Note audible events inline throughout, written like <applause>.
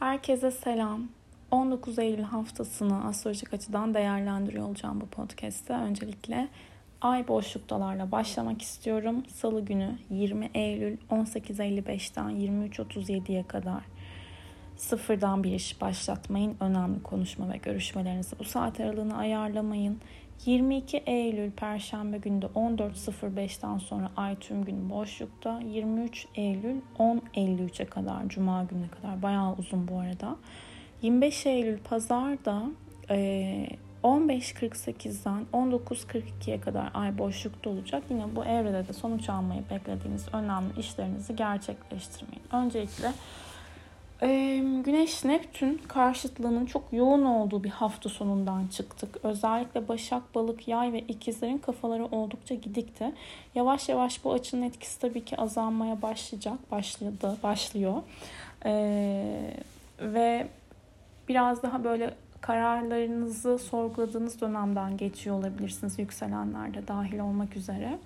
Herkese selam. 19 Eylül haftasını astrolojik açıdan değerlendiriyor olacağım bu podcast'te. Öncelikle ay boşluktalarla başlamak istiyorum. Salı günü 20 Eylül 18.55'ten 23.37'ye kadar sıfırdan bir iş başlatmayın. Önemli konuşma ve görüşmelerinizi bu saat aralığını ayarlamayın. 22 Eylül Perşembe günde 14.05'ten sonra ay tüm gün boşlukta. 23 Eylül 10.53'e kadar Cuma gününe kadar bayağı uzun bu arada. 25 Eylül Pazar'da e, 15.48'den 19.42'ye kadar ay boşlukta olacak. Yine bu evrede de sonuç almayı beklediğiniz önemli işlerinizi gerçekleştirmeyin. Öncelikle Güneş Neptün karşıtlığının çok yoğun olduğu bir hafta sonundan çıktık. Özellikle Başak, Balık, Yay ve ikizlerin kafaları oldukça gidikti. Yavaş yavaş bu açının etkisi tabii ki azalmaya başlayacak. Başladı, başlıyor. Ee, ve biraz daha böyle kararlarınızı sorguladığınız dönemden geçiyor olabilirsiniz yükselenler de dahil olmak üzere.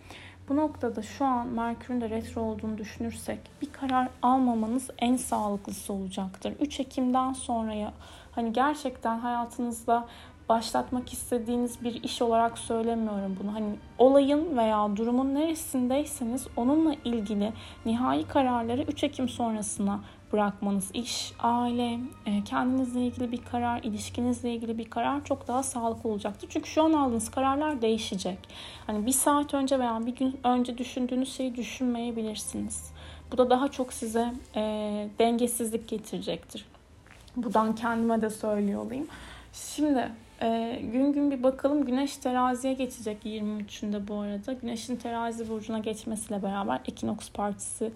Bu noktada şu an Merkür'ün de retro olduğunu düşünürsek bir karar almamanız en sağlıklısı olacaktır. 3 Ekim'den sonraya hani gerçekten hayatınızda başlatmak istediğiniz bir iş olarak söylemiyorum bunu. Hani olayın veya durumun neresindeyseniz onunla ilgili nihai kararları 3 Ekim sonrasına bırakmanız, iş, aile, e, kendinizle ilgili bir karar, ilişkinizle ilgili bir karar çok daha sağlıklı olacaktır. Çünkü şu an aldığınız kararlar değişecek. Hani bir saat önce veya bir gün önce düşündüğünüz şeyi düşünmeyebilirsiniz. Bu da daha çok size e, dengesizlik getirecektir. Buradan kendime de söylüyor olayım. Şimdi e, gün gün bir bakalım. Güneş teraziye geçecek 23'ünde bu arada. Güneşin terazi burcuna geçmesiyle beraber Ekinoks Partisi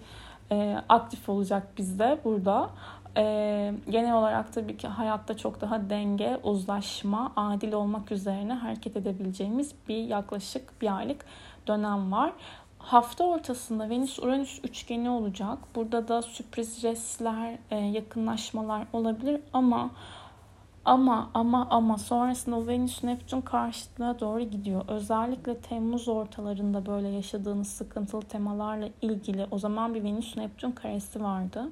e, aktif olacak bizde burada. E, genel olarak tabii ki hayatta çok daha denge, uzlaşma, adil olmak üzerine hareket edebileceğimiz bir yaklaşık bir aylık dönem var. Hafta ortasında Venüs-Uranüs üçgeni olacak. Burada da sürpriz jestler, e, yakınlaşmalar olabilir ama ama ama ama sonrasında o Venüs Neptün karşıtlığa doğru gidiyor. Özellikle Temmuz ortalarında böyle yaşadığınız sıkıntılı temalarla ilgili o zaman bir Venüs Neptün karesi vardı.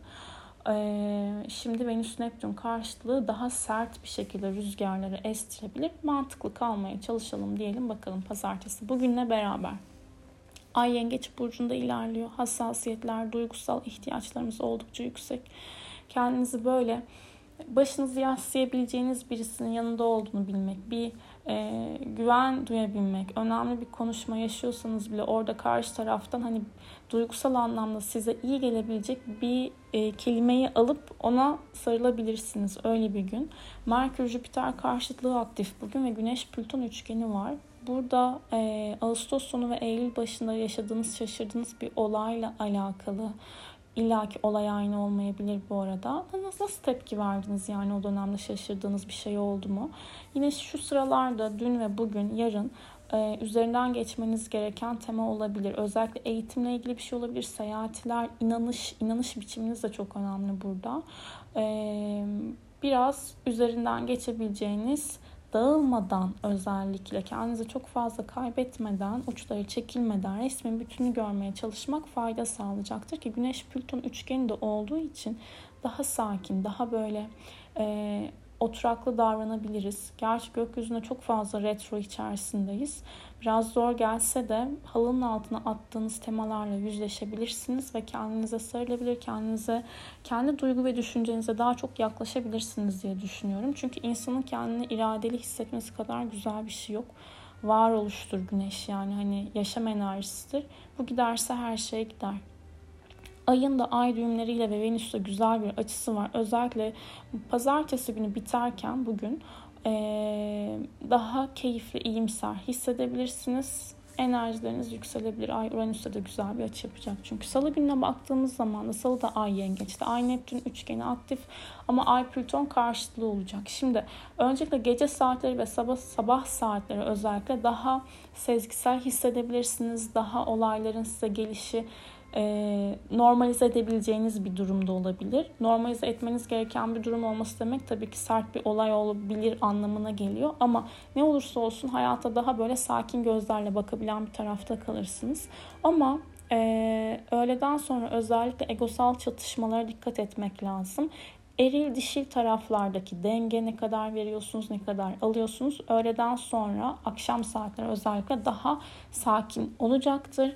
Ee, şimdi Venüs Neptün karşıtlığı daha sert bir şekilde rüzgarları estirebilir. Mantıklı kalmaya çalışalım diyelim bakalım pazartesi. Bugünle beraber. Ay Yengeç Burcu'nda ilerliyor. Hassasiyetler, duygusal ihtiyaçlarımız oldukça yüksek. Kendinizi böyle başınızı yaslayabileceğiniz birisinin yanında olduğunu bilmek, bir e, güven duyabilmek, önemli bir konuşma yaşıyorsanız bile orada karşı taraftan hani duygusal anlamda size iyi gelebilecek bir e, kelimeyi alıp ona sarılabilirsiniz öyle bir gün. Merkür Jüpiter karşıtlığı aktif bugün ve Güneş Plüton üçgeni var. Burada e, Ağustos sonu ve Eylül başında yaşadığınız şaşırdığınız bir olayla alakalı İlla ki olay aynı olmayabilir bu arada. Nasıl, nasıl tepki verdiniz yani o dönemde şaşırdığınız bir şey oldu mu? Yine şu sıralarda dün ve bugün, yarın e, üzerinden geçmeniz gereken tema olabilir. Özellikle eğitimle ilgili bir şey olabilir. Seyahatler, inanış, inanış biçiminiz de çok önemli burada. E, biraz üzerinden geçebileceğiniz dağılmadan özellikle kendinizi çok fazla kaybetmeden, uçları çekilmeden resmin bütünü görmeye çalışmak fayda sağlayacaktır ki Güneş Plüton üçgeni de olduğu için daha sakin, daha böyle e, oturaklı davranabiliriz. Gerçi gökyüzünde çok fazla retro içerisindeyiz. Biraz zor gelse de halının altına attığınız temalarla yüzleşebilirsiniz ve kendinize sarılabilir, kendinize, kendi duygu ve düşüncenize daha çok yaklaşabilirsiniz diye düşünüyorum. Çünkü insanın kendini iradeli hissetmesi kadar güzel bir şey yok. Varoluştur güneş yani hani yaşam enerjisidir. Bu giderse her şey gider. Ayın da ay düğümleriyle ve Venüs'te güzel bir açısı var. Özellikle pazartesi günü biterken bugün daha keyifli, iyimser hissedebilirsiniz. Enerjileriniz yükselebilir. Ay Uranüs'te de güzel bir açı yapacak. Çünkü salı gününe baktığımız zaman da salı da ay yengeçte. Ay Neptün üçgeni aktif ama ay Plüton karşıtlığı olacak. Şimdi öncelikle gece saatleri ve sabah sabah saatleri özellikle daha sezgisel hissedebilirsiniz. Daha olayların size gelişi e, normalize edebileceğiniz bir durumda olabilir. Normalize etmeniz gereken bir durum olması demek tabii ki sert bir olay olabilir anlamına geliyor. Ama ne olursa olsun hayata daha böyle sakin gözlerle bakabilen bir tarafta kalırsınız. Ama e, öğleden sonra özellikle egosal çatışmalara dikkat etmek lazım eril dişil taraflardaki denge ne kadar veriyorsunuz, ne kadar alıyorsunuz. Öğleden sonra akşam saatleri özellikle daha sakin olacaktır.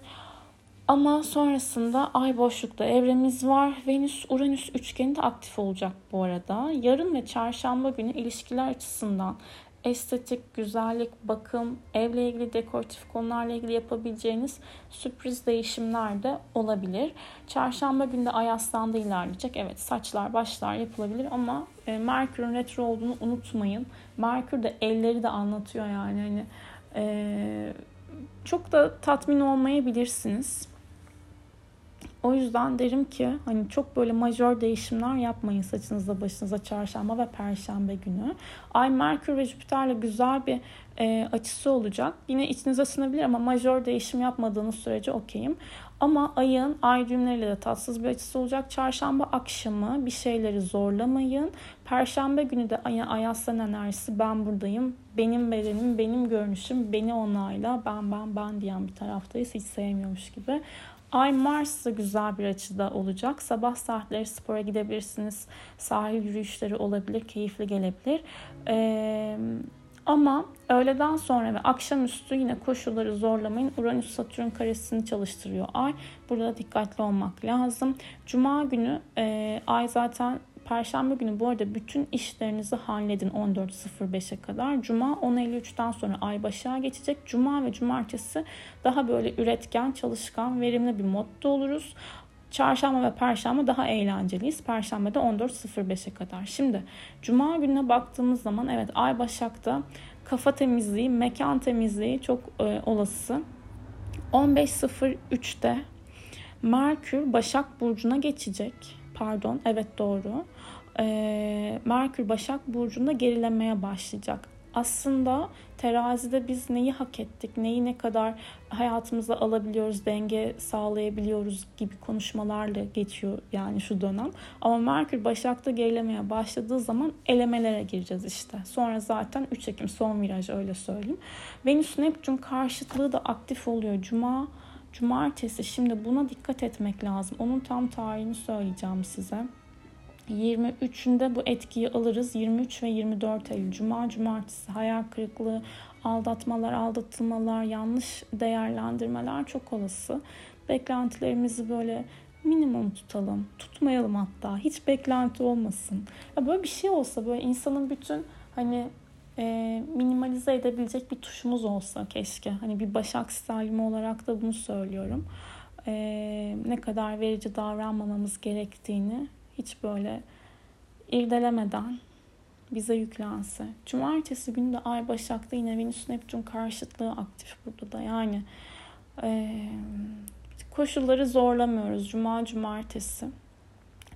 Ama sonrasında ay boşlukta evremiz var. Venüs-Uranüs üçgeni de aktif olacak bu arada. Yarın ve çarşamba günü ilişkiler açısından estetik, güzellik, bakım, evle ilgili dekoratif konularla ilgili yapabileceğiniz sürpriz değişimler de olabilir. Çarşamba günde Ay Aslan'da ilerleyecek. Evet saçlar, başlar yapılabilir ama e, Merkür'ün retro olduğunu unutmayın. Merkür de elleri de anlatıyor yani. Hani e, çok da tatmin olmayabilirsiniz. O yüzden derim ki hani çok böyle majör değişimler yapmayın saçınıza, başınıza çarşamba ve perşembe günü. Ay Merkür ve Jüpiter'le güzel bir e, açısı olacak. Yine içinize sınabilir ama majör değişim yapmadığınız sürece okeyim. Ama ayın ay düğümleriyle de tatsız bir açısı olacak. Çarşamba akşamı bir şeyleri zorlamayın. Perşembe günü de ayın ay aslan enerjisi ben buradayım. Benim bedenim, benim görünüşüm, beni onayla, ben ben ben diyen bir taraftayız. Hiç sevmiyormuş gibi. Ay Mars da güzel bir açıda olacak. Sabah saatleri spora gidebilirsiniz. Sahil yürüyüşleri olabilir, keyifli gelebilir. Ee, ama öğleden sonra ve akşamüstü yine koşulları zorlamayın. Uranüs Satürn karesini çalıştırıyor ay. Burada dikkatli olmak lazım. Cuma günü e, ay zaten Perşembe günü bu arada bütün işlerinizi halledin 14.05'e kadar. Cuma 10.53'ten sonra ay başa geçecek. Cuma ve cumartesi daha böyle üretken, çalışkan, verimli bir modda oluruz. Çarşamba ve Perşembe daha eğlenceliyiz. Perşembe de 14.05'e kadar. Şimdi Cuma gününe baktığımız zaman evet Ay Başak'ta kafa temizliği, mekan temizliği çok e, olası. 15.03'te Merkür Başak Burcu'na geçecek pardon evet doğru. Ee, Merkür Başak Burcu'nda gerilemeye başlayacak. Aslında terazide biz neyi hak ettik, neyi ne kadar hayatımıza alabiliyoruz, denge sağlayabiliyoruz gibi konuşmalarla geçiyor yani şu dönem. Ama Merkür Başak'ta gerilemeye başladığı zaman elemelere gireceğiz işte. Sonra zaten 3 Ekim son viraj öyle söyleyeyim. Venüs Neptün karşıtlığı da aktif oluyor. Cuma Cumartesi şimdi buna dikkat etmek lazım. Onun tam tarihini söyleyeceğim size. 23'ünde bu etkiyi alırız. 23 ve 24 Eylül Cuma, Cumartesi hayal kırıklığı, aldatmalar, aldatılmalar, yanlış değerlendirmeler çok olası. Beklentilerimizi böyle minimum tutalım. Tutmayalım hatta. Hiç beklenti olmasın. Ya böyle bir şey olsa böyle insanın bütün hani e, minimalize edebilecek bir tuşumuz olsa keşke. Hani bir Başak Stalimi olarak da bunu söylüyorum. E, ne kadar verici davranmamamız gerektiğini hiç böyle irdelemeden bize yüklense. Cumartesi günü de Ay Başak'ta yine Venüs Neptün karşıtlığı aktif burada da. Yani e, koşulları zorlamıyoruz. Cuma, cumartesi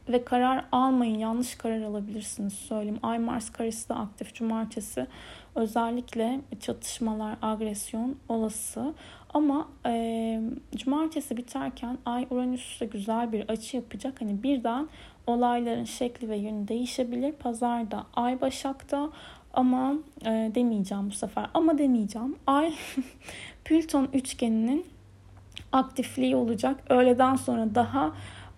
ve karar almayın. Yanlış karar alabilirsiniz söyleyeyim. Ay Mars karesi de aktif cumartesi. Özellikle çatışmalar, agresyon olası. Ama e, cumartesi biterken Ay Uranüs'te güzel bir açı yapacak. Hani birden olayların şekli ve yönü değişebilir. Pazarda Ay Başak'ta ama e, demeyeceğim bu sefer. Ama demeyeceğim. Ay <laughs> Plüton üçgeninin aktifliği olacak. Öğleden sonra daha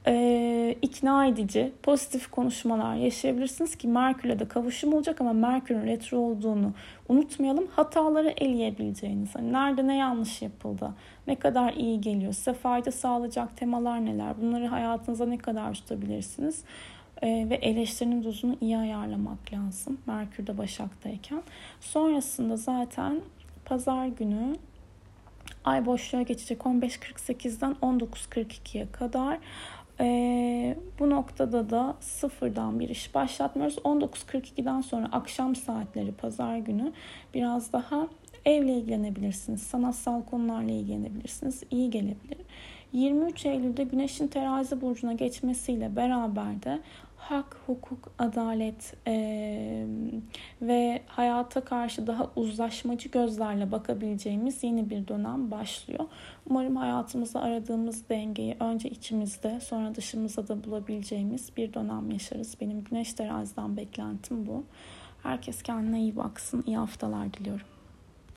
e, ikna edici, pozitif konuşmalar yaşayabilirsiniz ki Merkür'le de kavuşum olacak ama Merkür'ün retro olduğunu unutmayalım. Hataları eleyebileceğiniz, hani nerede ne yanlış yapıldı, ne kadar iyi geliyor, size fayda sağlayacak temalar neler, bunları hayatınıza ne kadar tutabilirsiniz e, ve eleştirinin dozunu iyi ayarlamak lazım Merkür'de Başak'tayken. Sonrasında zaten pazar günü ay boşluğa geçecek 15.48'den 19.42'ye kadar. Ee, bu noktada da sıfırdan bir iş başlatmıyoruz. 19.42'den sonra akşam saatleri pazar günü biraz daha evle ilgilenebilirsiniz. Sanatsal konularla ilgilenebilirsiniz. İyi gelebilir. 23 Eylül'de Güneş'in terazi burcuna geçmesiyle beraber de hak, hukuk, adalet e, ve hayata karşı daha uzlaşmacı gözlerle bakabileceğimiz yeni bir dönem başlıyor. Umarım hayatımızda aradığımız dengeyi önce içimizde sonra dışımızda da bulabileceğimiz bir dönem yaşarız. Benim Güneş teraziden beklentim bu. Herkes kendine iyi baksın. İyi haftalar diliyorum.